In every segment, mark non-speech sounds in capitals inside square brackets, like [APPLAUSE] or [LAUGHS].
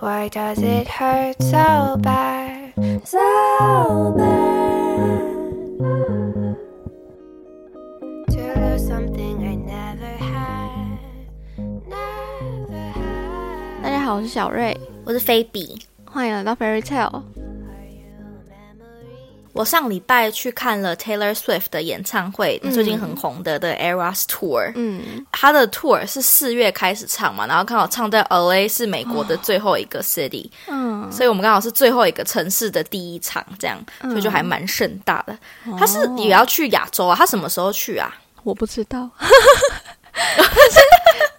Why does it hurt so bad? So bad. To lose something I never had. Never had. 大家好，我是小瑞，我是菲比。欢迎来到 Fairy Tale。 我上礼拜去看了 Taylor Swift 的演唱会，嗯最近很红的的 Eras Tour。嗯，他的 tour 是四月开始唱嘛，然后刚好唱在 LA 是美国的最后一个 city，、嗯，所以我们刚好是最后一个城市的第一场，这样，所以就还蛮盛大的。他是也要去亚洲啊？他什么时候去啊？我不知道，但 [LAUGHS] 是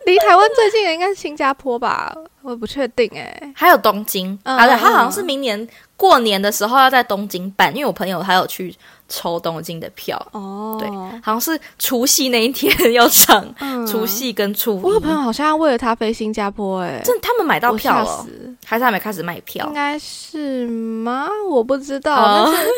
离台湾最近的应该是新加坡吧？我也不确定哎、还有东京，嗯好的，他嗯好像是明年过年的时候要在东京办，因为我朋友他有去抽东京的票，哦，对，好像是除夕那一天要唱，嗯。除夕跟初一。我有朋友好像为了他飞新加坡哎、这他们买到票了还是还没开始卖票？应？该是吗？我不知道，哦。但是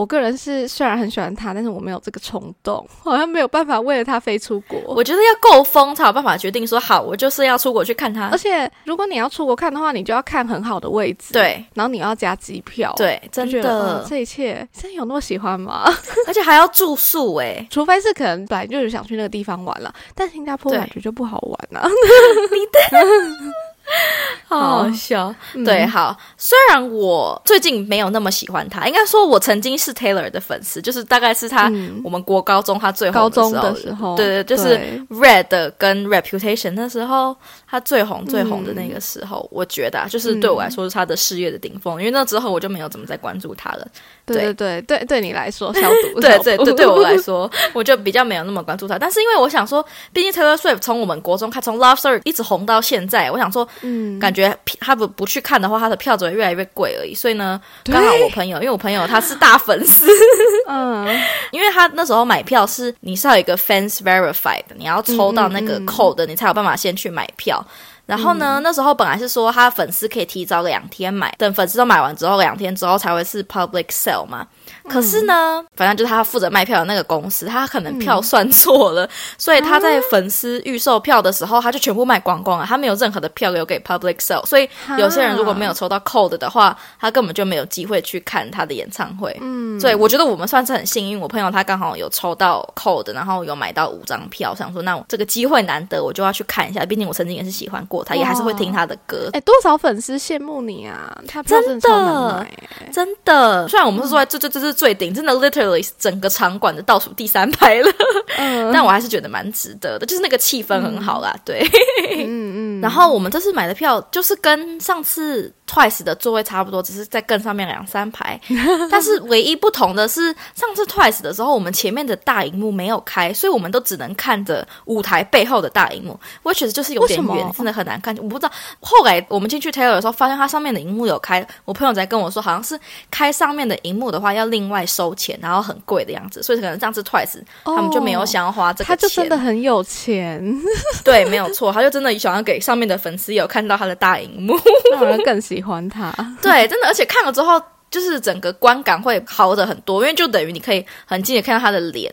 我个人是虽然很喜欢他，但是我没有这个冲动，好像没有办法为了他飞出国。我觉得要够疯才有办法决定说好，我就是要出国去看他而。且如果你要出国看的话，你就要看很好的位置，对，然后你要加机票，，对，真的哦，这一切真的有那么喜欢吗？[LAUGHS] 而且还要住宿哎、[LAUGHS] 除非是可能本来就是想去那个地方玩了，但新加坡感觉就不好玩啊。[LAUGHS] [LAUGHS] 好。好笑。嗯。对，好，虽然我最近没有那么喜欢他，应该说我曾经是 Taylor 的粉丝，就是大概是他、嗯。我们国高中他最红高中的的时候，对对，就是 Red 跟 Reputation 那时候他最红最红的那个时候，我觉得、啊、就是对我来说是他的事业的顶峰，因为那之后我就没有怎么再关注他了。对对对对，对你来说消毒，[LAUGHS] 对对对，对我来 [LAUGHS] 说，我就比较没有那么关注他。但是因为我想说，毕竟 Taylor Swift 从我们国中看，从 Love Story 一直红到现在，我想说，嗯，感觉他不不去看的话，他的票只会越来越贵而已。所以呢，刚好我朋友，因为我朋友他是大粉丝，[LAUGHS] 嗯因为他那时候买票是你是要有一个 fans verified，你要抽到那个 code，你才有办法先去买票。然后呢，那时候本来是说他粉丝可以提早两天买，等粉丝都买完之后，两天之后才会是 public sale 嘛。可是呢，反正就是他负责卖票的那个公司，他可能票算错了，[LAUGHS] 所以他在粉丝预售票的时候，他就全部卖光光了，他没有任何的票留给 public sale，所以有些人如果没有抽到 code 的话，他根本就没有机会去看他的演唱会。嗯，所以我觉得我们算是很幸运，我朋友他刚好有抽到 code，然后有买到五张票，想说那我这个机会难得，我就要去看一下。毕竟我曾经也是喜欢过他，也还是会听他的歌。哎，多少粉丝羡慕你啊！他真的真的，虽然我们是坐在最最最最最顶，真的 literally 整个场馆的倒数第三排了，嗯但我还是觉得蛮值得的，就是那个气氛很好啦，对。嗯嗯，然后我们这次买的票就是跟上次 Twice 的座位差不多，只是在更上面两三排。[LAUGHS] 但是唯一不同的是，上次 Twice 的时候，我们前面的大荧幕没有开，所以我们都只能看着舞台背后的大荧幕，which is 就是有点远，真的很难看。我不知道，后来我们进去 Taylor 的时候，发现它上面的荧幕有开，我朋友在跟我说，好像是开上面的荧幕的话要另外收钱，然后很贵的样子，所以可能上次 Twice 他们就没有想要花这个钱。他就真的很有钱，[LAUGHS] 对，没有错，他就真的想要给上面的粉丝有看到他的大荧幕。[LAUGHS] 让人更喜欢他。[LAUGHS] 对，真的，而且看了之后，就是整个观感会好的很多，因为就等于你可以很近的看到他的脸。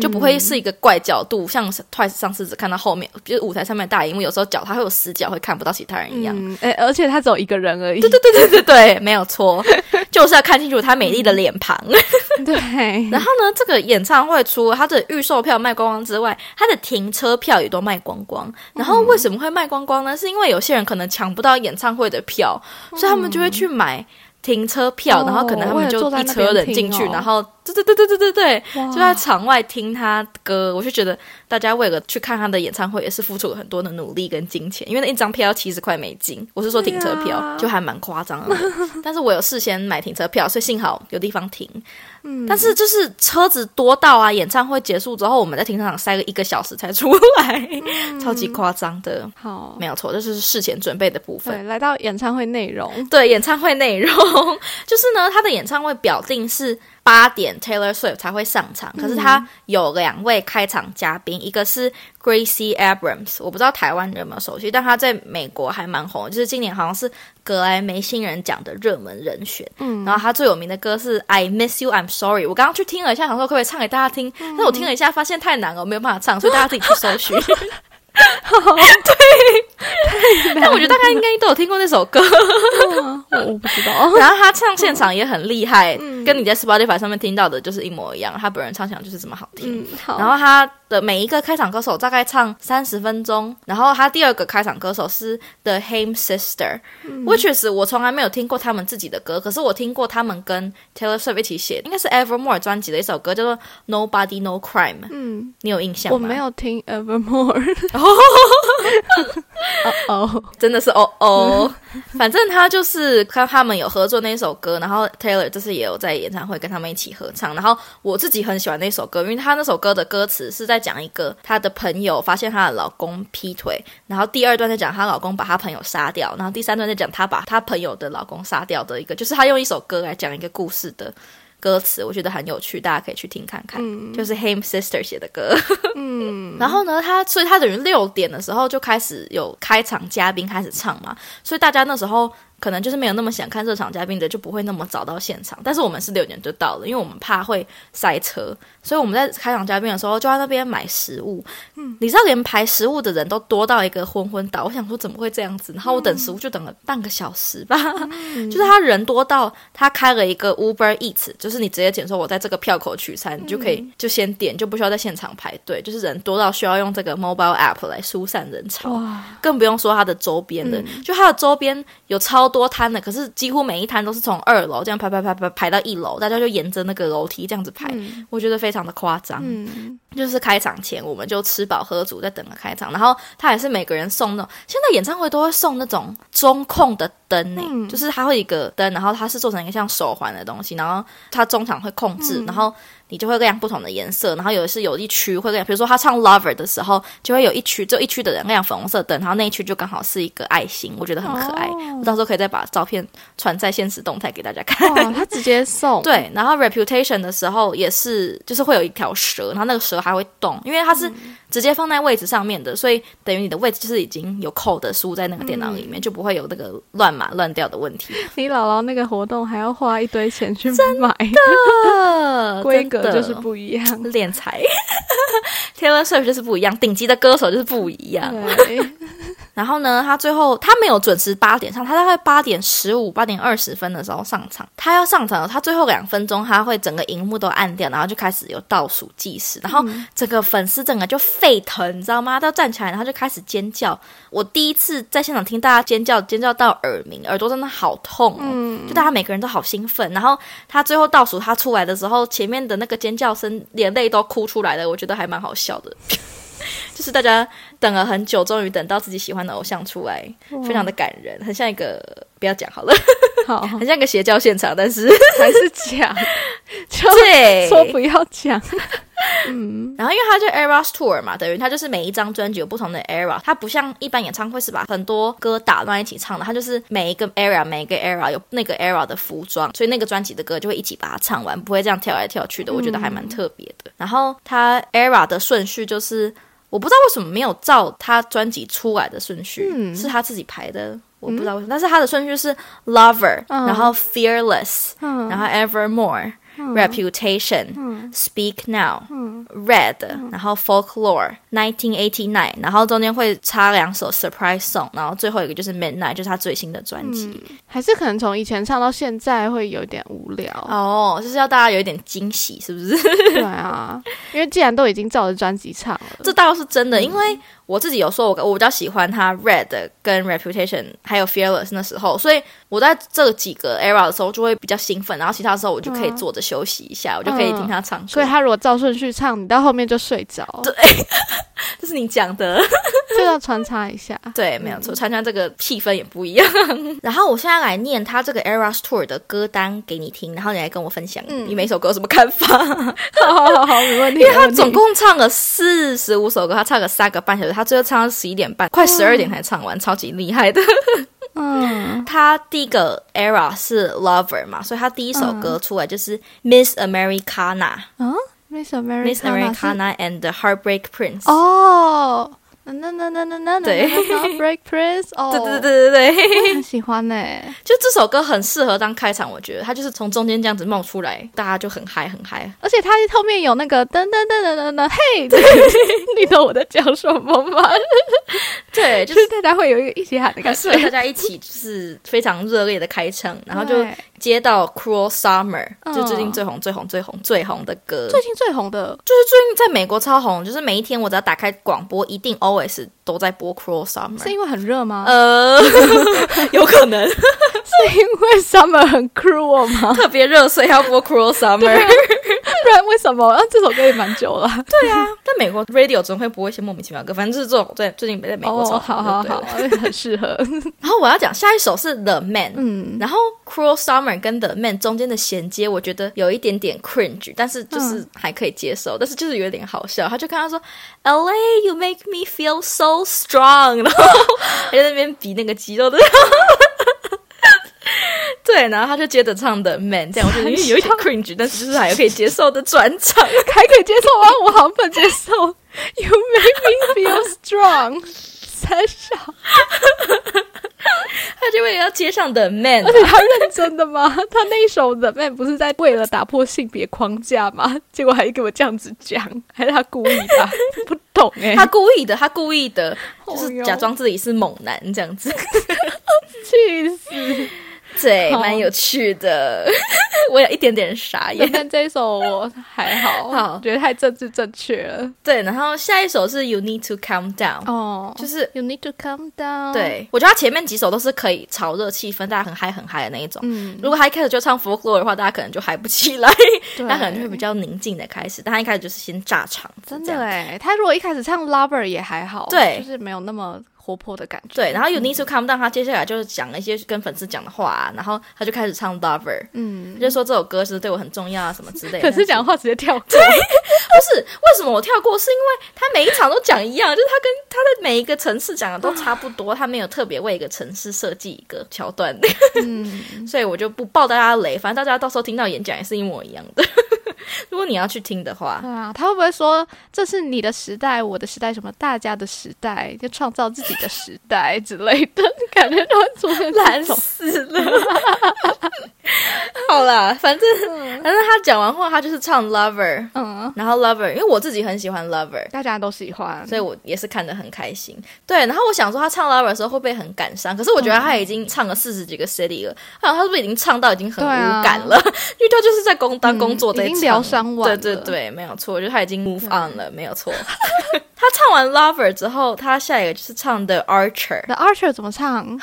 就不会是一个怪角度，像 Twice 上次只看到后面，就是舞台上面的大荧幕，有时候脚他会有死角，会看不到其他人一样。嗯，哎，而且他只有一个人而已。对对对对对对，没有错，[LAUGHS] 就是要看清楚他美丽的脸庞。[LAUGHS] 对，然后呢，这个演唱会除了它的预售票卖光光之外，它的停车票也都卖光光。然后为什么会卖光光呢？是因为有些人可能抢不到演唱会的票，所以他们就会去买停车票，哦然后可能他们就一车人进去，哦然后对对对对对对对，就在场外听他歌。我就觉得大家为了去看他的演唱会，也是付出了很多的努力跟金钱，因为那一张票要七十块美金，我是说停车票，啊就还蛮夸张的。但是我有事先买停车票，所以幸好有地方停。嗯。但是就是车子多到啊，演唱会结束之后，我们在停车场塞了一个小时才出来，超级夸张的。好，没有错，这就是事前准备的部分。对，来到演唱会内容，对，演唱会内容。[LAUGHS] 就是呢，他的演唱会表定是八点 Taylor Swift 才会上场，可是他有两位开场嘉宾，一个是 Gracie Abrams，我不知道台湾人有没有熟悉，但他在美国还蛮红，就是今年好像是格莱美新人奖的热门人选。嗯，然后他最有名的歌是 I Miss You I'm Sorry，我刚刚去听了一下，想说可不可以唱给大家听，但是我听了一下发现太难了，我没有办法唱，所以大家自己去搜寻。[LAUGHS] 对，但我觉得大家应该都有听过那首歌。嗯我我不知道。[LAUGHS] 然后他唱现场也很厉害，嗯跟你在 Spotify 上面听到的就是一模一样。他本人唱起来就是这么好听。嗯，好。然后他的每一个开场歌手大概唱三十分钟，然后他第二个开场歌手是 The Haim Sister，which、is 我从来没有听过他们自己的歌，可是我听过他们跟 Taylor Swift 一起写，应该是 Evermore 专辑的一首歌，叫做 Nobody No Crime，嗯，你有印象吗？我没，有听 Evermore。[LAUGHS] 哦哦，真的是哦哦，[LAUGHS] 反正他就是看他们有合作那首歌，然后 Taylor 这次也有在演唱会跟他们一起合唱，然后我自己很喜欢那首歌，因为他那首歌的歌词是在讲一个她的朋友发现她的老公劈腿，然后第二段在讲她老公把她朋友杀掉，然后第三段在讲她把她朋友的老公杀掉的一个，就是他用一首歌来讲一个故事的。歌词我觉得很有趣，大家可以去听看看，就是 Haim Sister 写的歌。嗯，[LAUGHS] 然后呢，他所以他等于六点的时候就开始有开场嘉宾开始唱嘛，所以大家那时候可能就是没有那么想看热场嘉宾的，就不会那么早到现场。但是我们是六点就到了，因为我们怕会塞车，所以我们在开场嘉宾的时候就在那边买食物。嗯，你知道连排食物的人都多到一个昏昏倒，我想说怎么会这样子？然后我等食物就等了半个小时吧，[LAUGHS] 就是他人多到他开了一个 Uber Eats，就是你直接点说我在这个票口取餐，你就可以就先点，就不需要在现场排队，就是人多到需要用这个 mobile app 来疏散人潮。哇，更不用说它的周边的，就它的周边有超多摊的，可是几乎每一摊都是从二楼这样排排排排排到一楼，大家就沿着那个楼梯这样子排，我觉得非常的夸张。嗯，就是开场前我们就吃饱喝足在等着开场，然后他也是每个人送那种，现在演唱会都会送那种中控的灯呢、嗯就是它会一个灯，然后它是做成一个像手环的东西，然后它中场会控制，嗯然后。你就会亮不同的颜色，然后有的是有一区会亮，比如说他唱 Lover 的时候，就会有一区就一区的人亮粉红色灯，然后那一区就刚好是一个爱心，我觉得很可爱。哦我到时候可以再把照片传在现实动态给大家看。哇，他直接送，，[LAUGHS] 对，然后 Reputation 的时候也是，就是会有一条蛇，然后那个蛇还会动，因为它是直接放在位置上面的，所以等于你的位置就是已经有扣的输在那个电脑里面，就不会有那个乱码乱掉的问题。你姥姥那个活动还要花一堆钱去买，[LAUGHS] 的规格就是不一样。[LAUGHS] 敛财。[LAUGHS] Taylor Swift 就是不一样，顶级的歌手就是不一样。对，然后呢，他最后他没有准时八点上，他大概八点十五、八点二十分的时候上场。他要上场了，他最后两分钟他会整个荧幕都暗掉，然后就开始有倒数计时，然后整个粉丝整个就沸腾，你知道吗？他站起来，然后就开始尖叫。我第一次在现场听大家尖叫，尖叫到耳鸣，耳朵真的好痛哦。就大家每个人都好兴奋，然后他最后倒数他出来的时候，前面的那个尖叫声连泪都哭出来了，我觉得还蛮好笑的。[LAUGHS] 就是大家等了很久，终于等到自己喜欢的偶像出来，非常的感人，很像一个不要讲好了，好，[LAUGHS] 很像一个邪教现场，但是 [LAUGHS] 还是讲，[LAUGHS] 就对，说不要讲。嗯。然后因为它就 Eras Tour 嘛，等于它就是每一张专辑有不同的 era，它不像一般演唱会是把很多歌打乱一起唱的，它就是每一个 era 每一个 era 有那个 era 的服装，所以那个专辑的歌就会一起把它唱完，不会这样跳来跳去的，我觉得还蛮特别的。然后它 era 的顺序就是我不知道为什么没有照他专辑出来的顺序，嗯。是他自己排的。我不知道为什么，但是他的顺序是 Lover，、嗯。然后 Fearless，、嗯。然后 Evermore、Reputation、Speak Now、Red，然后 Folklore、1989，然后中间会插两首 Surprise Song，然后最后一个就是 Midnight，就是他最新的专辑。还是可能从以前唱到现在会有点无聊。哦，就是要大家有一点惊喜，是不是？[LAUGHS] 对啊，因为既然都已经照着专辑唱了，这倒是真的，因为我自己有说我我比较喜欢他 Red 跟 Reputation 还有 Fearless 那时候，所以我在这几个 era 的时候就会比较兴奋，然后其他时候我就可以坐着休息一下，我就可以听他唱歌。所以他如果照顺序唱，你到后面就睡着。[LAUGHS] 对，[LAUGHS] 这是你讲的。[LAUGHS] 就要穿插一下。对，没有错，穿插这个气氛也不一样。然后我现在来念他这个 Eras Tour 的歌单给你听，然后你来跟我分享你每首歌有什么看法。好好好，没问题。因为他总共唱了四十五首歌，他唱了三个半小时，他最后唱到十一点半，快十二点才唱完，超级厉害的。嗯他第一个 era 是 Lover 嘛，所以他第一首歌出来就是 Miss Americana、啊，Miss Americana and the Heartbreak Prince。哦，那那那那那那对，Break Prince，哦，对对对对对，我很喜欢呢。就这首歌很适合当开场，我觉得它就是从中间这样子冒出来，大家就很嗨很嗨。而且它后面有那个噔噔噔噔噔噔，嘿，你懂我在讲什么吗？对，就就是是大家会有一个一起喊的感觉大。家一起就是非常热烈的开场，然后就对接到 Cruel Summer，嗯就最近最红最红最红最红的歌。最近最红的就是最近在美国超红，就是每一天我只要打开广播，一定 always 都在播 Cruel Summer。是因为很热吗？呃，[LAUGHS] 有可能 [LAUGHS] 是因为 Summer 很 cruel 吗？特别热，所以要播 Cruel Summer。不然为什么？啊，这首歌也蛮久了。对啊，在美国 radio 总会播一些莫名其妙的歌，反正就是这种在最近在美国超哦，好好好，[LAUGHS] 很适合。然后我要讲下一首是 The Man，嗯，然后 Cruel Summer 跟 The Man 中间的衔接，我觉得有一点点 cringe，但是就是还可以接受，但是就是有点好笑。他就跟他说，L A you make me feel so strong，然后还在那边比那个肌肉的。对，然后他就接着唱的 Man，这样我觉得有有一点 cringe，但是就是还可以接受的转场。[LAUGHS] 还可以接受吗？我好像不能接受。You make me feel strong，三小，[LAUGHS] 他就为了要接上的 Man，而且他认真的吗？他那一首 The Man 不是在为了打破性别框架吗？结果还给我这样子讲，还是他故意的啊？[LAUGHS] 不懂哎、他故意的，他故意的，就是假装自己是猛男这样子。气死！对，蛮有趣的。[LAUGHS] 我有一点点傻眼。但这一首我还好，好觉得太政治正确了。对，然后下一首是 You Need to Calm Down，、哦，就是 You need to calm down。，对我觉得他前面几首都是可以炒热气氛，大家很嗨很嗨的那一种。嗯，如果他一开始就唱 folklore 的话，大家可能就嗨不起来，[LAUGHS] 对他可能就会比较宁静的开始。但他一开始就是先炸场，真的哎，他如果一开始唱 Lover 也还好，对就是没有那么活泼的感觉。对，然后 You Need to Calm Down，他接下来就是讲了一些跟粉丝讲的话、啊，然后他就开始唱 Lover，嗯，就说这首歌是对我很重要啊什么之类的。粉丝讲话直接跳过。[LAUGHS] 不是为什么我跳过？是因为他每一场都讲一样，就是他跟他的每一个城市讲的都差不多，他没有特别为一个城市设计一个桥段，嗯，[LAUGHS] 所以我就不爆大家雷。反正大家到时候听到演讲也是一模一样的。[LAUGHS] 如果你要去听的话，对啊，他会不会说这是你的时代，我的时代，什么大家的时代，就创造自己的时代之类的，感觉都会出现这烂种。死了。[LAUGHS] 好啦，反正反正他讲完话，他就是唱 Lover，嗯，然后 Lover，因为我自己很喜欢 Lover。大家都喜欢，所以我也是看得很开心。对，然后我想说他唱 Lover 的时候会不会很感伤？可是我觉得他已经唱了四十几个 city 了，好像他是不是已经唱到已经很无感了？[LAUGHS] 因为他就是在工当工作在唱，已经疗伤完了对对对，没有错，我觉得他已经 move on 了，没有错。[LAUGHS] 他唱完 Lover 之后，他下一个就是唱的 Archer。The Archer 怎么唱？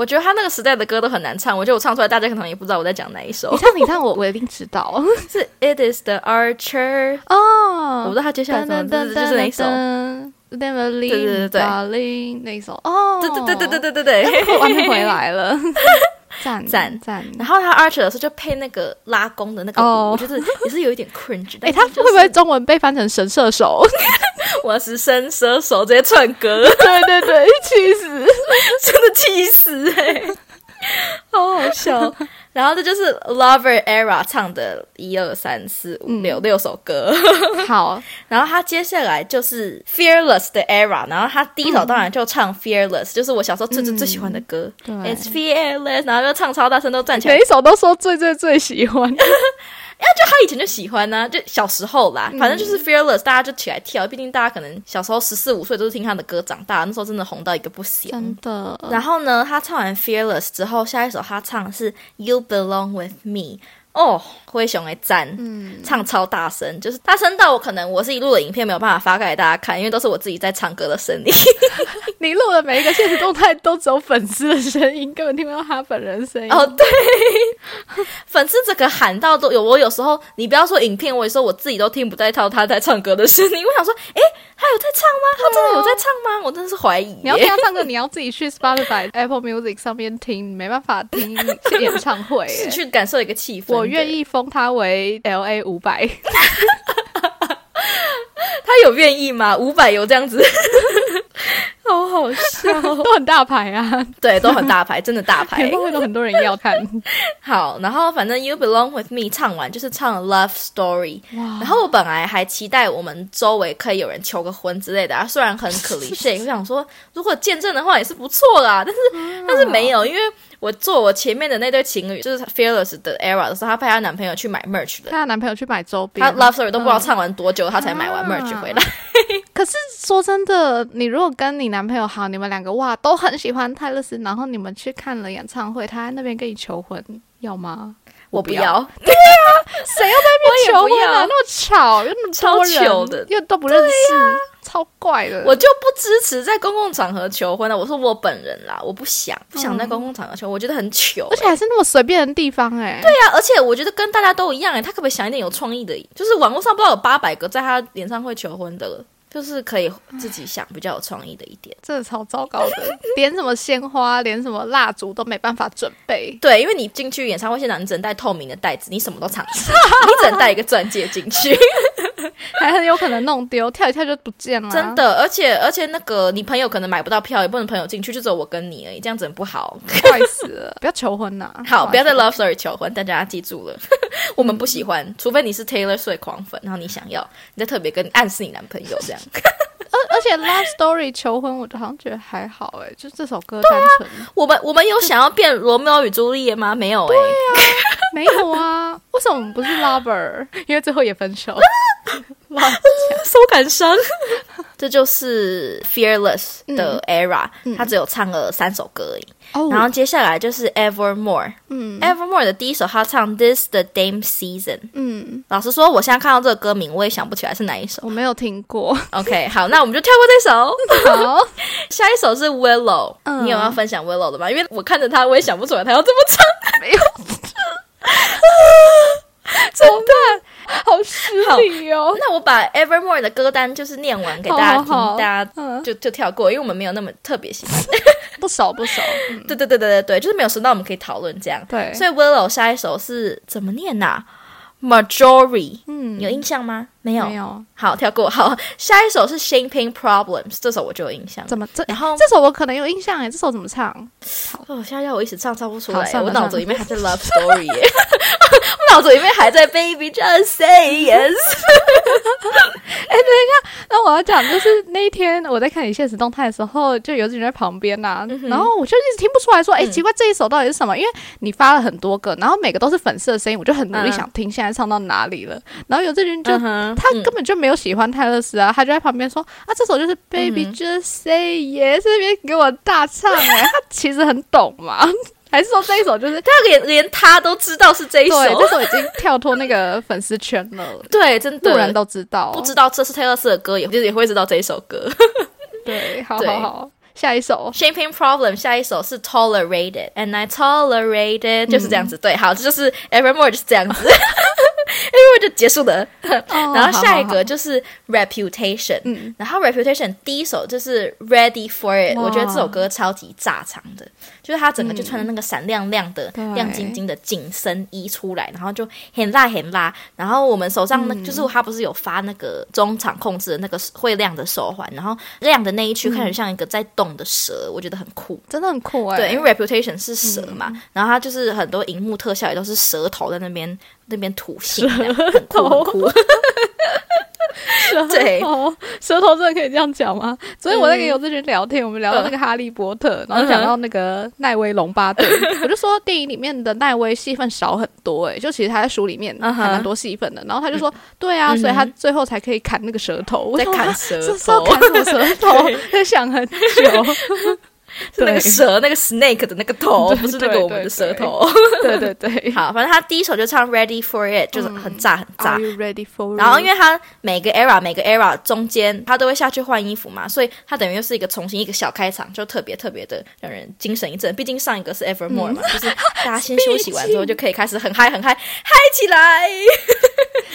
我觉得他那个时代的歌都很难唱，我觉得我唱出来，大家可能也不知道我在讲哪一首你。唱，你唱，我我一定知道。[LAUGHS] 是 It is the Archer，哦，我不知道他接下来怎么，就是就是哪一首。Never 对对 Leave 对 Darling 那一首哦，对对对对对对对完全回来了，[LAUGHS] 赞赞赞。然后他 Archer 的时候就配那个拉弓的那个舞哦我觉得也是有一点 cringe。[LAUGHS] 哎，他会不会中文被翻成神射手？我是神射手直接串歌，对对对，气死！[LAUGHS] 真的气死哎、[LAUGHS] 好好笑。然后这就是 Lover Era 唱的一二三四五六六首歌，[LAUGHS] 好，然后他接下来就是 Fearless 的 Era，然后他第一首当然就唱 Fearless，、就是我小时候最最最喜欢的歌、对。It's Fearless，然后就唱超大声都站起来。每一首都说最最最喜欢。就他以前就喜欢呢、就小时候啦，反正就是 Fearless，大家就起来跳。毕竟大家可能小时候十四五岁都是听他的歌长大，那时候真的红到一个不行。真的，然后呢，他唱完 Fearless 之后，下一首他唱的是 You Belong with Me。哦，灰熊的赞，嗯，唱超大声，就是大声到我可能我是一录的影片没有办法发给大家看，因为都是我自己在唱歌的声音。[LAUGHS] 你录的每一个现实动态都只有粉丝的声音，根本听不到他本人的声音。哦，对，[LAUGHS] 粉丝这个喊到都有，我有时候你不要说影片，我有时候我自己都听不太到他在唱歌的声音。我想说，诶，他有在唱吗？他真的有在唱吗？我真的是怀疑。你要听他唱歌，你要自己去 Spotify、[LAUGHS] Apple Music 上面听，没办法听演唱会去感受一个气氛。我愿，意封他为 L A 五百，[LAUGHS] 他有愿意吗？五百有这样子，好好笑，[LAUGHS] 都很大牌啊，对，都很大牌，真的大牌演。唱会都很多人要看。好，然后反正 You Belong with Me 唱完就是唱 Love Story，然后我本来还期待我们周围可以有人求个婚之类的啊，虽然很可离谢，我想说如果见证的话也是不错啦，但是但是没有，因为我坐我前面的那对情侣就是 Fearless 的 Era 的时候，她陪她男朋友去买 merch 的，她男朋友去买周边，她 Love Story 都不知道唱完多久，她才买完 merch 回来。[LAUGHS] 可是说真的，你如果跟你男朋友好，你们两个哇都很喜欢泰勒斯，然后你们去看了演唱会，他在那边跟你求婚，要吗？我不要，[LAUGHS] 谁要在那边求婚啊？那么吵，又那么超糗的又都不认识，超怪的。我就不支持在公共场合求婚了。我说我本人啦，我不想不想在公共场合求婚，我觉得很糗、而且还是那么随便的地方哎、对呀、而且我觉得跟大家都一样哎，他可不可以想一点有创意的？就是网络上不知道有八百个在他演唱会求婚的了，就是可以自己想比较有创意的一点。真的超糟糕的，[LAUGHS] 连什么鲜花，连什么蜡烛都没办法准备。对，因为你进去演唱会现场，你只能带透明的袋子，你什么都藏起来，[LAUGHS] 你只能带一个钻戒进去，[LAUGHS] 还很有可能弄丢，跳一跳就不见了。真，的。而且而且那个你朋友可能买不到票，也不能朋友进去，就只有我跟你而已，这样子很不好。[LAUGHS] 怪死了！不要求婚呐、[LAUGHS] 好，不要再 love story 求婚，大家记住了，我们不喜欢，除非你是 Taylor Swift 狂粉，然后你想要，你再特别跟暗示你男朋友这样。而而且 Love Story 求婚，我就好像觉得还好哎、就这首歌单纯、我们我们有想要变罗密欧与朱丽叶吗？没有哎、没有啊？为什么我们不是 Lover？因为最后也分手。[LAUGHS] 乱受感伤。[LAUGHS] 这就是 Fearless 的 Era，、他只有唱了三首歌而已。哦然后接下来就是 Evermore，嗯 Evermore 的第一首他唱 This the Dame Season。嗯，老实说，我现在看到这个歌名，我也想不起来是哪一首。我没有听过。OK，好，那我们就跳过这首。好，[LAUGHS] 下一首是 Willow，、嗯你有要分享 Willow 的吗？因为我看着他，我也想不出来他要怎么唱。没有。怎么办？[LAUGHS] 好失礼哦。那我把 Evermore 的歌单就是念完给大家听，好好好大家嗯就就跳过，因为我们没有那么特别喜欢。[LAUGHS] 不熟不熟。嗯 [LAUGHS] 对对对对对对，就是没有熟到我们可以讨论这样。对所以 Willow 下一首是怎么念呐、Majority，嗯有印象吗？没有。没有。好，跳过。好，下一首是 Shaping Problems，这首我就有印象。怎么这？然后这首我可能有印象哎，这首怎么唱？哦，现在要我一时唱唱不出来，我脑子里面还在 [LAUGHS] Love Story 耶，[LAUGHS] 我脑子里面还在 Baby Just Say Yes。[LAUGHS] 哎，等一下那我要讲，就是那一天我在看你现实动态的时候，就有一个人在旁边呐、嗯然后我就一直听不出来说，哎、奇怪，这一首到底是什么？因为你发了很多个，然后每个都是粉色的声音，我就很努力嗯想听现在唱到哪里了。然后有这人就、他根本就没有喜欢泰勒斯啊，他就在旁边说啊，这首就是 Baby 嗯。Just Say Yes，这边给我大唱哎、[LAUGHS] 他其实很懂嘛，[LAUGHS] 还是说这一首就是 [LAUGHS] 他连连他都知道是这一首，对，这首已经跳脱那个粉丝圈了，对，真的。路人都知道，不知道这是泰勒斯的歌，也就是也会知道这一首歌。对，好好好，下一首。Champagne Problem 下一首是 Tolerated and I Tolerated，、就是这样嗯。子。对，好，这就是 Evermore 就是这样子。[LAUGHS] Evermore 就结束了，哦 [LAUGHS] 然后下一个就是 Reputation，嗯。然后 Reputation 第一首就是 Ready for It，我觉得这首歌超级炸场的，就是他整个就穿的那个闪亮亮的、对。亮晶晶的紧身衣出来，然后就很辣很辣，然后我们手上嗯。那、就是他不是有发那个中场控制的那个会亮的手环，然后亮的那一区看着像一个在动的蛇，我觉得很酷。真的很酷哎、对，因为 Reputation 是蛇嘛，嗯。然后它就是很多荧幕特效也都是蛇头在那边那边吐信，这样很酷很酷。[LAUGHS] 对哦，舌头真的可以这样讲吗？昨天我在跟游志群聊天，我们聊到那个哈利波特，然后讲到那个奈威龙巴顿，[LAUGHS] 我就说电影里面的奈威戏份少很多、欸，就其实他在书里面还蛮多戏份的。然后他就说，对啊，所以他最后才可以砍那个舌头。我在砍舌这是要头砍什么舌头？[LAUGHS] 在想很久。[LAUGHS] 是那个蛇那个 snake 的那个头，不是那个我们的舌头。对 [LAUGHS] 对对，[LAUGHS] 好，反正他第一首就唱 Ready for It，就是很炸很炸 ready for？然后，因为他每个 era 每个 era 中间，他都会下去换衣服嘛，所以他等于又是一个重新一个小开场，就特别特别的让人精神一振。毕竟上一个是 Evermore 嘛，就是大家先休息完之后就可以开始很嗨很嗨嗨起来。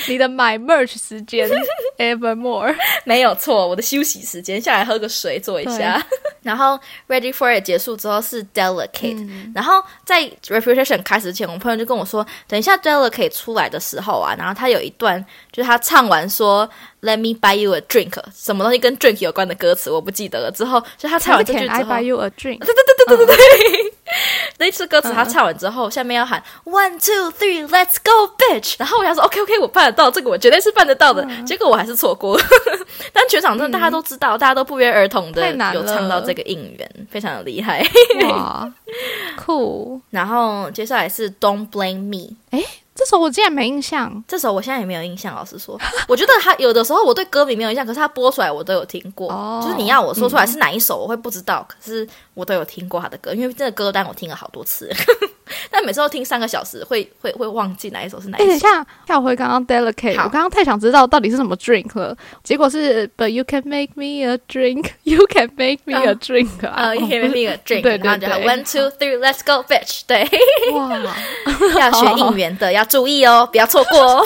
你的买 merch 时间 Evermore。没有错，我的休息时间下来喝个水，坐一下。然后 Ready for It 结束之后是 Delicate，、嗯然后在 Reputation 开始前，我朋友就跟我说，等一下 Delicate 出来的时候啊，然后他有一段就是他唱完说 Let me buy you a drink，什么东西跟 drink 有关的歌词我不记得了。之后就他唱完这句 Can I buy，you a drink？[LAUGHS] 那次歌词他唱完之后，下面要喊 One two three Let's go bitch，然后我想说 OK OK 我办得到，这个我绝对是办得到的，结果我还是错过。[LAUGHS] 但全场真的大家都知道，大家都不约而同的有唱到这个应援，非常的厉害。哇，酷！[LAUGHS] 然后接下来是 Don't Blame Me。这首我竟然没印象。这首我现在也没有印象，老实说，[LAUGHS] 我觉得他有的时候我对歌名没有印象，可是他播出来我都有听过。哦就是你要我说出来是哪一首，我会不知道，可是我都有听过他的歌，因为这个歌单我听了好多次，[LAUGHS] 但每次都听三个小时，会会会忘记哪一首是哪一首。一下，跳回刚刚 delicate，我刚刚太想知道到底是什么 drink 了，结果是 But you can make me a drink, you can make me a drink 啊，you can make me a drink，对对然后就 one two three let's go bitch，对，哇，要学应援的要注意哦，不要错过哦，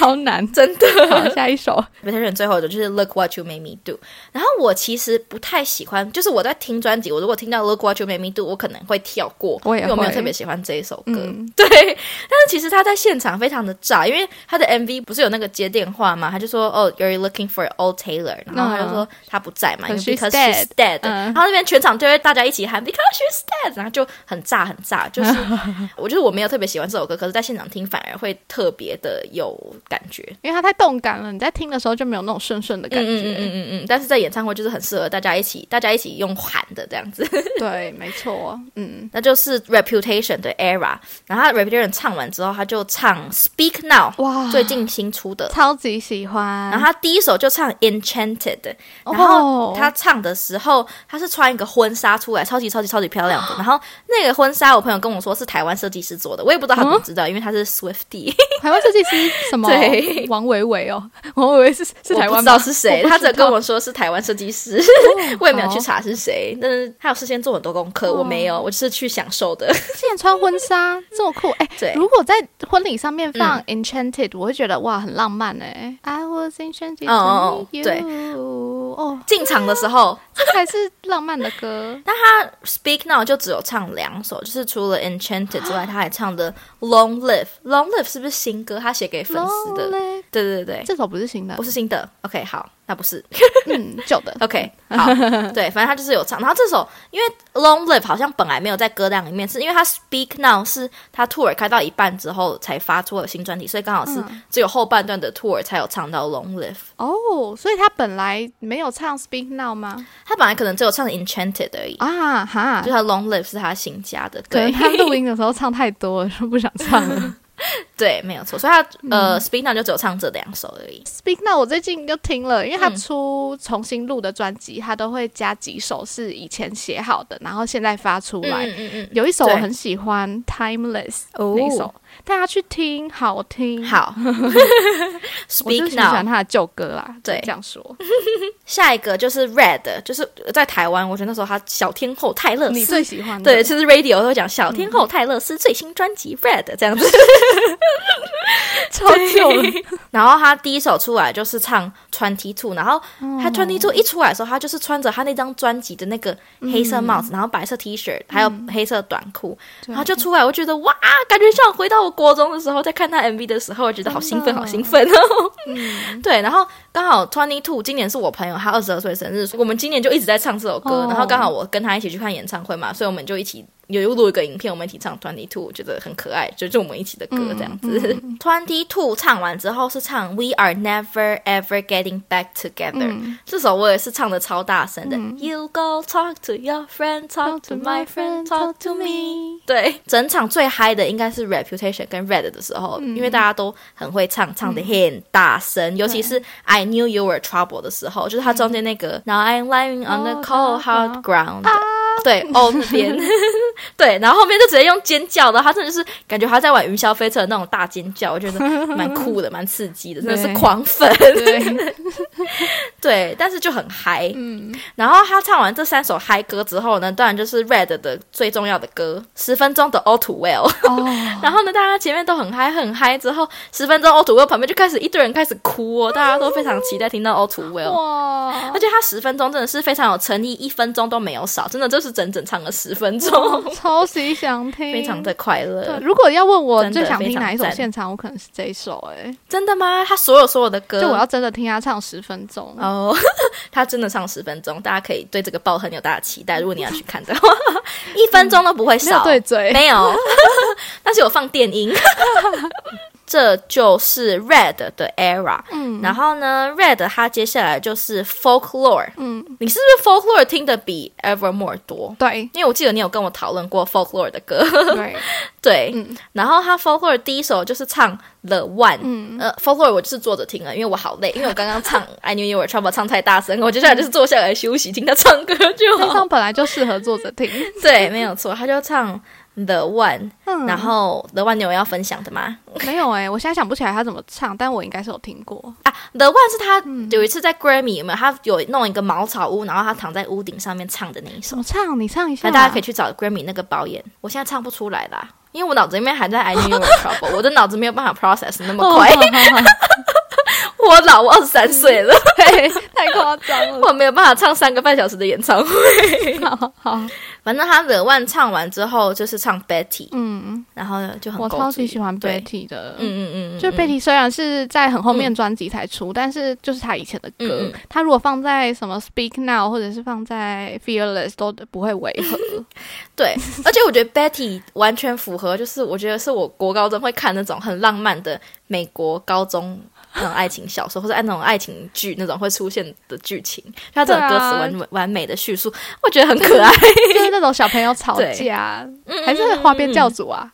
超难！真的。好，下一首。Veteran 最后的就是 Look What You Made Me Do。然后我其实不太喜欢，就是我在听专辑，我如果听到 Look What You Made Me Do，我可能会跳过，我也因为我没有特别喜欢这一首歌。嗯。对，但是其实他在现场非常的炸，因为他的 MV 不是有那个接电话嘛，他就说哦、y o u r e looking for old Taylor，然后他就说他不在嘛，因为 Because she's dead，、嗯。然后那边全场就会大家一起喊 Because she's dead，然后就很炸很炸，就是 [LAUGHS] 我就是我没有特别喜欢这首歌，可是在现场听反而会特别的有感觉。因为它太动感了，你在听的时候就没有那种顺顺的感嗯嗯觉。嗯嗯嗯，但是在演唱会就是很适合大家一起，大家一起用喊的这样子，[LAUGHS] 对，没错，嗯，那就是 Reputation 的 Era。然后他 Reputation 唱完之后，他就唱 Speak Now，哇，最近新出的。超级喜欢。然后他第一首就唱 Enchanted，哦然后他唱的时候，他是穿一个婚纱出来，超级超级超级漂亮的。[GASPS] 然后那个婚纱，我朋友跟我说是台湾设计师做的，我也不知道他怎么知道，因为他是 Swifty，台湾设计师什么？[LAUGHS] 对王维维哦，王维维是是台湾不知道是谁，他只跟我说是台湾设计师，[LAUGHS] 我也没有去查是谁，但是他有事先做很多功课，我没有，我就是去享受的。[LAUGHS] 竟然穿婚纱这么酷 [LAUGHS] 哎！对如果在婚礼上面放 Enchanted，、我会觉得哇很浪漫哎。I was enchanted 哦哦 to meet you。对哦，进场的时候，这才是浪漫的歌。但他 Speak Now 就只有唱两首，就是除了 Enchanted 之外，他还唱的 Long Live。Long Live 是不是新歌？他写给粉丝的。Lonely 对对对，这首不是新的不，是新的。OK，好，那不是。嗯，旧的。[LAUGHS] OK，好，对，反正他就是有唱。然后这首因为 Long Live 好像本来没有在歌单里面，是因为他 Speak Now 是他 tour 开到一半之后才发出了新专辑，所以刚好是只有后半段的 tour 才有唱到 Long Live。哦，所以他本来没有唱 Speak Now 吗？他本来可能只有唱 Enchanted 而已，啊哈就，他 Long Live 是他新加的，对可能他录音的时候唱太多了，就不想唱了。[LAUGHS] [LAUGHS] 对，没有错。所以他呃 Speak Now 就只有唱这两首而已。Speak Now 我最近就听了，因为他嗯出重新录的专辑，他都会加几首是以前写好的，然后现在发出来。嗯嗯嗯，有一首我很喜欢，Timeless 哦那一首，大家去听，好听。，好 [LAUGHS] 我就是，Speak 很喜欢。他的旧歌啦。对就这样说。下一个就是 Red，就是在台湾，我觉得那时候他小天后泰勒斯，你最喜欢的？对，其实 Radio 会讲小天后泰勒斯最新专辑 Red 这样子。[LAUGHS] 超久了。然后他第一首出来就是唱 Twenty Two，然后哦。他 Twenty Two 一出来的时候，他就是穿着他那张专辑的那个黑色帽子，然后白色 T 恤，还有黑色短裤，然后就出来，我觉得哇，感觉像回到我国中的时候，在看他 MV 的时候，我觉得好兴奋，好兴奋哦。[LAUGHS] 对，然后刚好 Twenty Two 今年是我朋友他二十二岁生日，我们今年就一直在唱这首歌，哦。然后刚好我跟他一起去看演唱会嘛，所以我们就一起。有录一个影片，我们一起唱 Twenty Two，我觉得很可爱，就是我们一起的歌这样子。Twenty Two 唱完之后是唱 We Are Never Ever Getting Back Together，、这首我也是唱的超大声的。You go talk to your friend, talk to my friend, talk to me。对，整场最嗨的应该是 Reputation 跟 Red 的时候，因为大家都很会唱，唱的很大声，尤其是 I Knew You Were Trouble 的时候，就是它中间那个、Now I'm lying on the cold hard ground。[LAUGHS] 对哦那边，[LAUGHS] 对，然后后面就直接用尖叫的，他真的就是感觉他在玩云霄飞车的那种大尖叫，我觉得蛮酷的，蛮刺激的，真的是狂粉。[LAUGHS] 对，但是就很嗨。嗯，然后他唱完这三首嗨歌之后呢，当然就是 Red 的最重要的歌，十分钟的 All Too Well。哦，[LAUGHS] 然后呢，大家前面都很嗨很嗨，之后十分钟 All Too Well 旁边就开始一堆人开始哭哦，大家都非常期待听到 All Too Well。哇而，且他十分钟真的是非常有诚意，一分钟都没有少，真的就是整整唱了十分钟，超级想听，非常的快乐对。乐。如果要问我最想听哪一首现场，我可能是这一首、哎，真的吗？他所有所有的歌，就我要真的听他唱十分钟。哦，[LAUGHS] 他真的唱十分钟，大家可以对这个爆很有大的期待。如果你要去看的话，[LAUGHS] 一分钟都不会少，对嘴，没有，[LAUGHS] 但是有放电音。这就是 Red 的 era，嗯。然后呢，Red 它接下来就是 Folklore，嗯，你是不是 Folklore 听的比 Evermore 多？对。因为我记得你有跟我讨论过 Folklore 的歌，对，[LAUGHS] 对，嗯。然后他 Folklore 第一首就是唱 The One，嗯。呃，Folklore 我就是坐着听了，因为我好累，因为我刚刚唱 [LAUGHS] I Knew You Were Trouble 唱太大声，我接下来就是坐下来休息，听他唱歌就好。那张。本来就适合坐着听。对，没有错，他就唱 The One，、嗯然后 The One 你有要分享的吗？没有哎、我现在想不起来他怎么唱，但我应该是有听过。啊，The One 是他嗯有一次在 Grammy 有没有？他有弄一个茅草屋，然后他躺在屋顶上面唱的那一首怎。么唱？你唱一下。那大家可以去找 Grammy 那个表演，我现在唱不出来啦，因为我脑子里面还在 I knew you were trouble，我的脑子没有办法 process 那么哦快。我老，我二十三岁了，对，[LAUGHS] 太夸张了。[LAUGHS] 我没有办法唱三个半小时的演唱会。好好，反正他 The One 唱完之后就是唱 Betty，嗯，然后就很我超级喜欢 Betty 的。嗯嗯嗯，嗯就嗯 Betty 虽然是在很后面专辑才出，但是就是他以前的歌他如果放在什么 Speak Now 或者是放在 Fearless 都不会违和。[LAUGHS] 对，而且我觉得 Betty 完全符合，就是我觉得是我国高中会看那种很浪漫的美国高中那种爱情小说，或者按那种爱情剧那种会出现的剧情，他这种歌词完、完美的叙述，我觉得很可爱。就是那种小朋友吵架，嗯还是花边教主啊？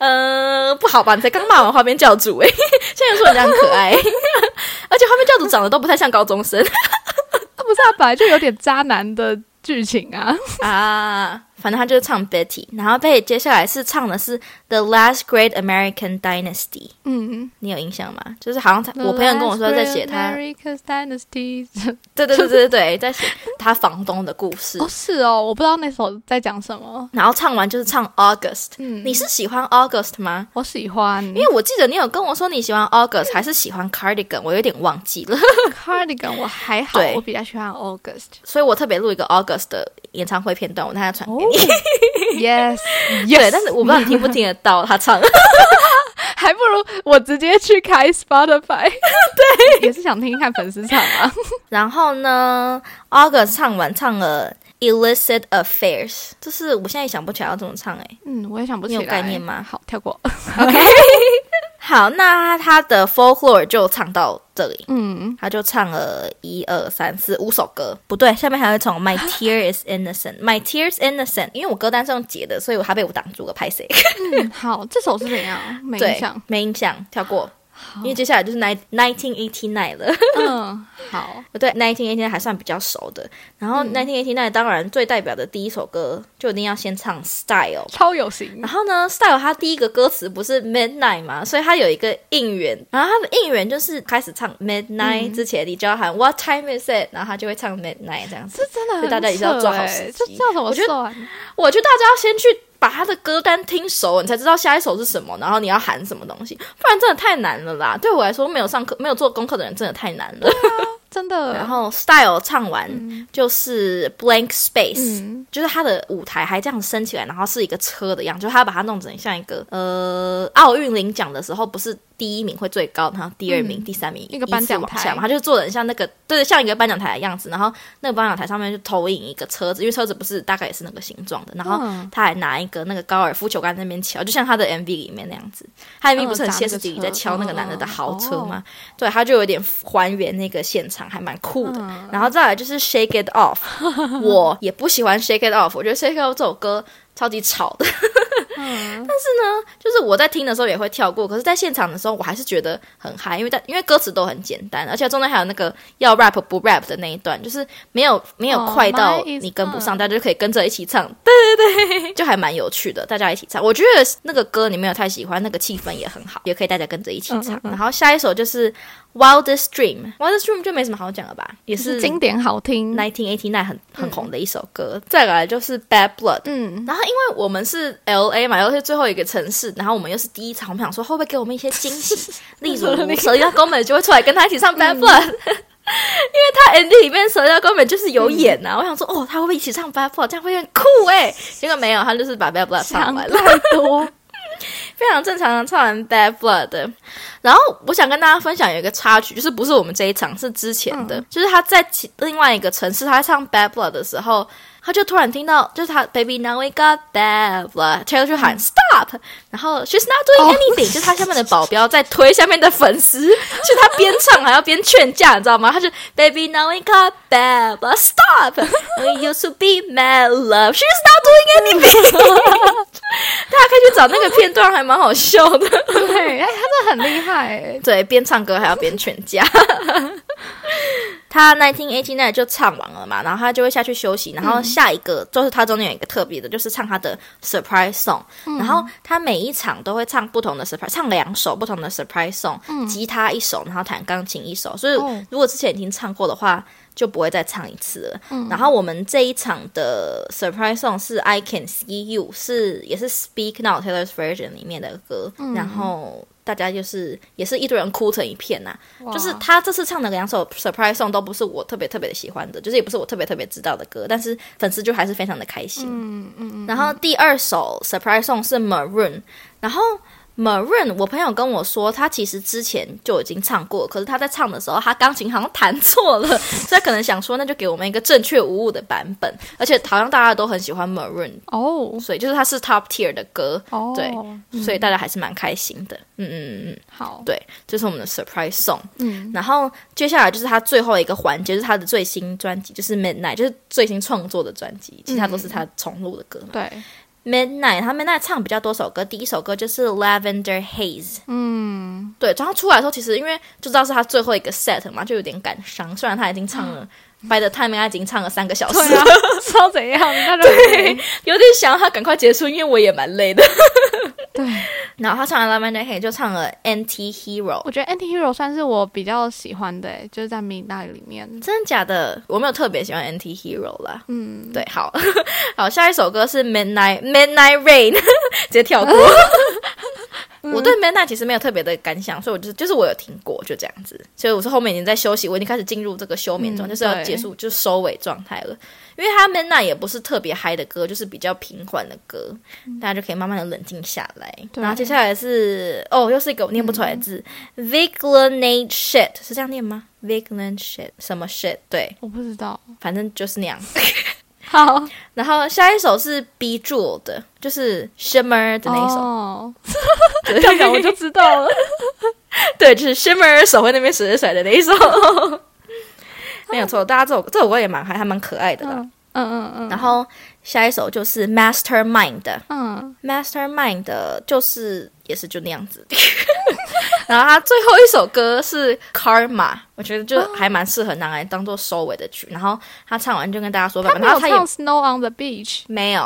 呃，不好吧？你才刚骂完花边教主诶、[LAUGHS] 现在说人家很可爱，而且花边教主长得都不太像高中生他不是啊，本来就有点渣男的剧情啊。[LAUGHS] 啊。反正他就是唱 Betty，然后 Betty 接下来是唱的是 The Last Great American Dynasty，嗯，你有印象吗？就是好像他我朋友跟我说在写他，American Dynasty。[LAUGHS] 对对对对对，在写他房东的故事。哦，是哦，我不知道那首在讲什么。然后唱完就是唱 August，、嗯你是喜欢 August 吗？我喜欢，因为我记得你有跟我说你喜欢 August 还是喜欢 Cardigan，我有点忘记了，Cardigan 我还好，我比较喜欢 August。所以我特别录一个 August 的演唱会片段，我等下传给你。[LAUGHS] Yes，对，但是我不知道你听不听得到他唱。[LAUGHS] 还不如我直接去开 Spotify。[LAUGHS] 对，也是想听听看粉丝唱啊。然后呢，August 唱完唱了 Illicit Affairs，就是我现在也想不起来要怎么唱哎、嗯，我也想不起来。你有概念吗好，跳过。OK [LAUGHS] 好，那他的 Folklore 就唱到这里。嗯，他就唱了一二三四五首歌，不对，下面还会从 [LAUGHS] My Tear is Innocent，My Tears Innocent，因为我歌单是用截的，所以我还被我挡住了，拍谁？嗯好，这首是怎样？[LAUGHS] 没对印象。，没印象，跳过。因为接下来就是 nine nineteen eighty nine 了，嗯，[LAUGHS] 好。我对 nineteen eighty nine 还算比较熟的。然后 nineteen eighty nine 当然最代表的第一首歌就一定要先唱 Style。超有型然。后呢，Style 它第一个歌词不是 Midnight 嘛，所以它有一个应援，然后它的应援就是开始唱 Midnight 之前，你就要喊 What time is it，然后他就会唱 Midnight 这样子。这真的大家一定要做好扯时欸这么我觉得算？我觉得大家要先去把他的歌单听熟，你才知道下一首是什么，然后你要喊什么东西，不然真的太难了啦。对我来说，没有上课、没有做功课的人真的太难了。真的。然后 Style 唱完就是 Blank Space，、嗯就是他的舞台还这样升起来，然后是一个车的样子，就是他把它弄成像一个呃奥运领奖的时候，不是第一名会最高，然后第二名、嗯。第三名一个颁奖台往下嘛，他就做的很像那个对，像一个颁奖台的样子，然后那个颁奖台上面就投影一个车子，因为车子不是大概也是那个形状的，然后嗯。他还拿一个那个高尔夫球杆在那边敲，就像他的 MV 里面那样子，他 MV 嗯不是很歇斯底里在敲那个男的的嗯豪车哦吗？对，他就有点还原那个现场，还蛮酷的。嗯。然后再来就是 Shake It Off，[LAUGHS] 我也不喜欢 Shake It Off，我觉得 Shake It Off 这首歌超级吵的。嗯，[LAUGHS] 就是我在听的时候也会跳过，可是在现场的时候我还是觉得很嗨，因为在因为歌词都很简单，而且中间还有那个要 rap 不 rap 的那一段，就是没有没有哦快到你跟不上，大家就可以跟着一起唱，对对对，就还蛮有趣的，大家一起唱。我觉得那个歌你没有太喜欢，那个气氛也很好，也可以大家跟着一起唱。嗯嗯嗯然后下一首就是 Wildest Dream，Wildest Dream 就没什么好讲了吧，也是是经典好听。1989很很红的一首歌。再来就是 Bad Blood。嗯，然后，因为我们是 L A 嘛，又是最后一个城市，然后我们又是第一场，我们想说会不会给我们一些惊喜？[LAUGHS] 例如蛇妖公们就会出来跟他一起唱 Bad Blood，、[LAUGHS] 因为他 MV 里面蛇妖公们就是有演呐、我想说哦，他会不会一起唱 Bad Blood？这样会很酷哎！结果没有，他就是把 Bad Blood 唱想完了。太多。[LAUGHS] 非常正常的唱完 Bad Blood 的。然后我想跟大家分享有一个插曲，就是不是我们这一场，是之前的，就是他在其另外一个城市，他在唱 Bad Blood 的时候。他就突然听到，就是他 Baby now we got bad blood，Taylor 就喊 Stop，然后 She's not doing anything，、就是他下面的保镖在推下面的粉丝，就他边唱还要边劝架，你知道吗？他就 Baby now we got bad blood，Stop，We used to be mad love，She's not doing anything，大家可以去找那个片段，还蛮好笑的。对，哎，他真的很厉害哎。对，边唱歌还要边劝架。他 nineteen eighty nine 就唱完了嘛，然后他就会下去休息，然后下一个、就是他中间有一个特别的，就是唱他的 surprise song，、然后他每一场都会唱不同的 surprise，唱两首不同的 surprise song，、吉他一首，然后弹钢琴一首，所以哦如果之前已经唱过的话。就不会再唱一次了。然后我们这一场的 surprise song 是 I Can See You，是也是 Speak Now Taylor's version 里面的歌。然后大家就是也是一堆人哭成一片呐、就是他这次唱的两首 surprise song 都不是我特别特别喜欢的，就是也不是我特别特别知道的歌，但是粉丝就还是非常的开心。嗯嗯然后第二首 surprise song 是 Maroon，然后。Maroon，我朋友跟我说，他其实之前就已经唱过，可是他在唱的时候，他钢琴好像弹错了，[LAUGHS] 所以可能想说，那就给我们一个正确无误的版本。而且好像大家都很喜欢 Maroon，哦所以就是他是 top tier 的歌，哦，对，所以大家还是蛮开心的。嗯嗯嗯嗯，好，对，这是我们的 surprise song。嗯，然后接下来就是他最后一个环节，就是他的最新专辑，就是 Midnight，就是最新创作的专辑，其他都是他重录的歌嘛。对，Midnight，他 Midnight 唱比较多首歌，第一首歌就是 Lavender Haze。嗯，对，然后出来的时候，其实因为就知道是他最后一个 set 嘛，就有点感伤。虽然他已经唱了，By the time 他已经唱了三个小时对啊了，，知道怎样，[LAUGHS] 对，有点想要他赶快结束，因为我也蛮累的。对。然后他唱了 Lavender Haze 就唱了 Anti Hero。我觉得 Anti Hero 算是我比较喜欢的，哎，就是在 Midnight 里面。真的假的？我没有特别喜欢 Anti Hero 啦。嗯，对，好好，下一首歌是 Midnight Midnight Rain，直接跳过。我对 Midnight 其实没有特别的感想，所以我就是就是我有听过，就这样子。所以我是后面已经在休息，我已经开始进入这个休眠状，嗯就是要结束，就是收尾状态了。因为他 Midnight 也不是特别嗨的歌，就是比较平缓的歌，大家就可以慢慢的冷静下来。然后接下来是哦，又是一个我念不出来的字、v i g i l a n a t e shit 是这样念吗 v i g i l a n shit 什么 shit？对，我不知道。反正就是那样。[LAUGHS] 好，然后下一首是 Be Jewel 的，就是 Shimmer 的那一首，哦，对这样讲我就知道了。[LAUGHS] 对，就是 Shimmer 手会那边甩甩甩的那一首，[LAUGHS] 没有错。大家这首这首歌也蛮还还蛮可爱的啦。嗯嗯嗯嗯，然后下一首就是 Mastermind 的嗯，，Mastermind 的就是也是就那样子。[LAUGHS] 然后他最后一首歌是 Karma，我觉得就还蛮适合拿来当做收尾的曲。然后他唱完就跟大家说拜拜，他没有然后他也唱 Snow on the Beach，没有，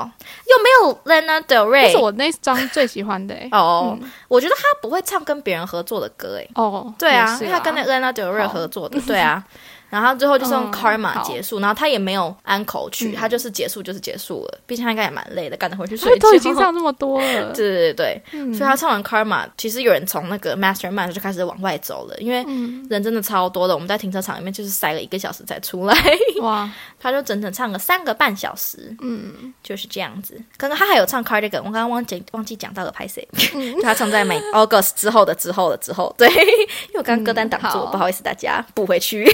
又没有 Lana Del 这是。我那张最喜欢的哎。哦，我觉得他不会唱跟别人合作的歌，诶。哦，对啊，因为他跟那 Lana Del Rey 合作的，对啊。然后最后就是用嗯 Karma 结束，然后他也没有安口去，嗯他就是结束就是结束了。毕竟他应该也蛮累的，赶着回去他睡觉。都已经唱这么多了。[LAUGHS] 对对对，嗯所以他唱完 Karma，其实有人从那个 Mastermind 就开始往外走了，因为嗯，人真的超多的。我们在停车场里面就是塞了一个小时才出来，哇，[LAUGHS] 他就整整唱了三个半小时，嗯，就是这样子。刚刚他还有唱 Cardigan，我刚刚忘记忘记讲到了拍谁，[LAUGHS] 他唱在 My August 之后的之后的之后，对，因为我刚刚歌单挡住，嗯不好意思大家补回去。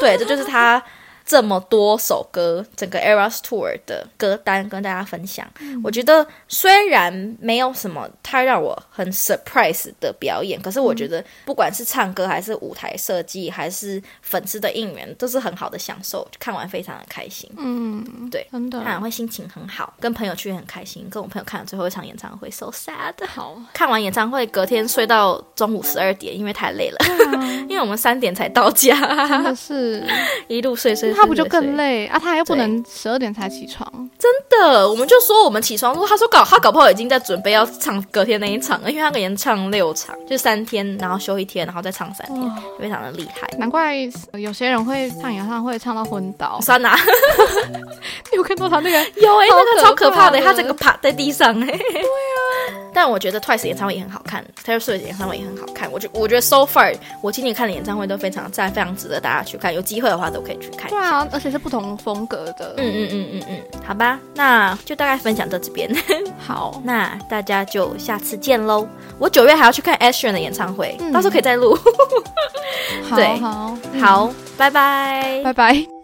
对，这就是他这么多首歌，整个 Eras Tour 的歌单跟大家分享。我觉得虽然没有什么太让我很 surprise 的表演，可是我觉得不管是唱歌还是舞台设计，还是粉丝的应援，都是很好的享受。看完非常的开心，嗯，对，真的。看完会心情很好，跟朋友去很开心，跟我朋友看了最后一场演唱会，so sad。好，看完演唱会，隔天睡到中午十二点，因为太累了，[LAUGHS] 因为我们三点才到家，真的是，[LAUGHS] 一路睡睡睡他不就更累啊？他又不能十二点才起床，真的，我们就说我们起床，说他说搞他搞不好已经在准备要唱隔天那一场了，因为他可能唱六场，就三天，然后休一天，然后再唱三天，非常的厉害。难怪有些人会唱演唱会唱到昏倒。[LAUGHS] 酸呐，你 [LAUGHS] 有看到他那个？有哎、那个超超可怕的可怕的，他整个趴在地上哎、对啊，但我觉得 Twice 演唱会也很好看，Taylor Swift 演唱会也很好看。我觉我觉得 so far 我今年看的演唱会都非常赞，非常值得大家去看。有机会的话都可以去看。对啊，而且是不同风格的。嗯嗯嗯嗯嗯，好吧，那就大概分享到这边，[LAUGHS] 好，那大家就下次见喽。我九月还要去看 a s h e r 的演唱会，嗯到时候可以再录。好 [LAUGHS] 对好，嗯好，拜拜。拜拜。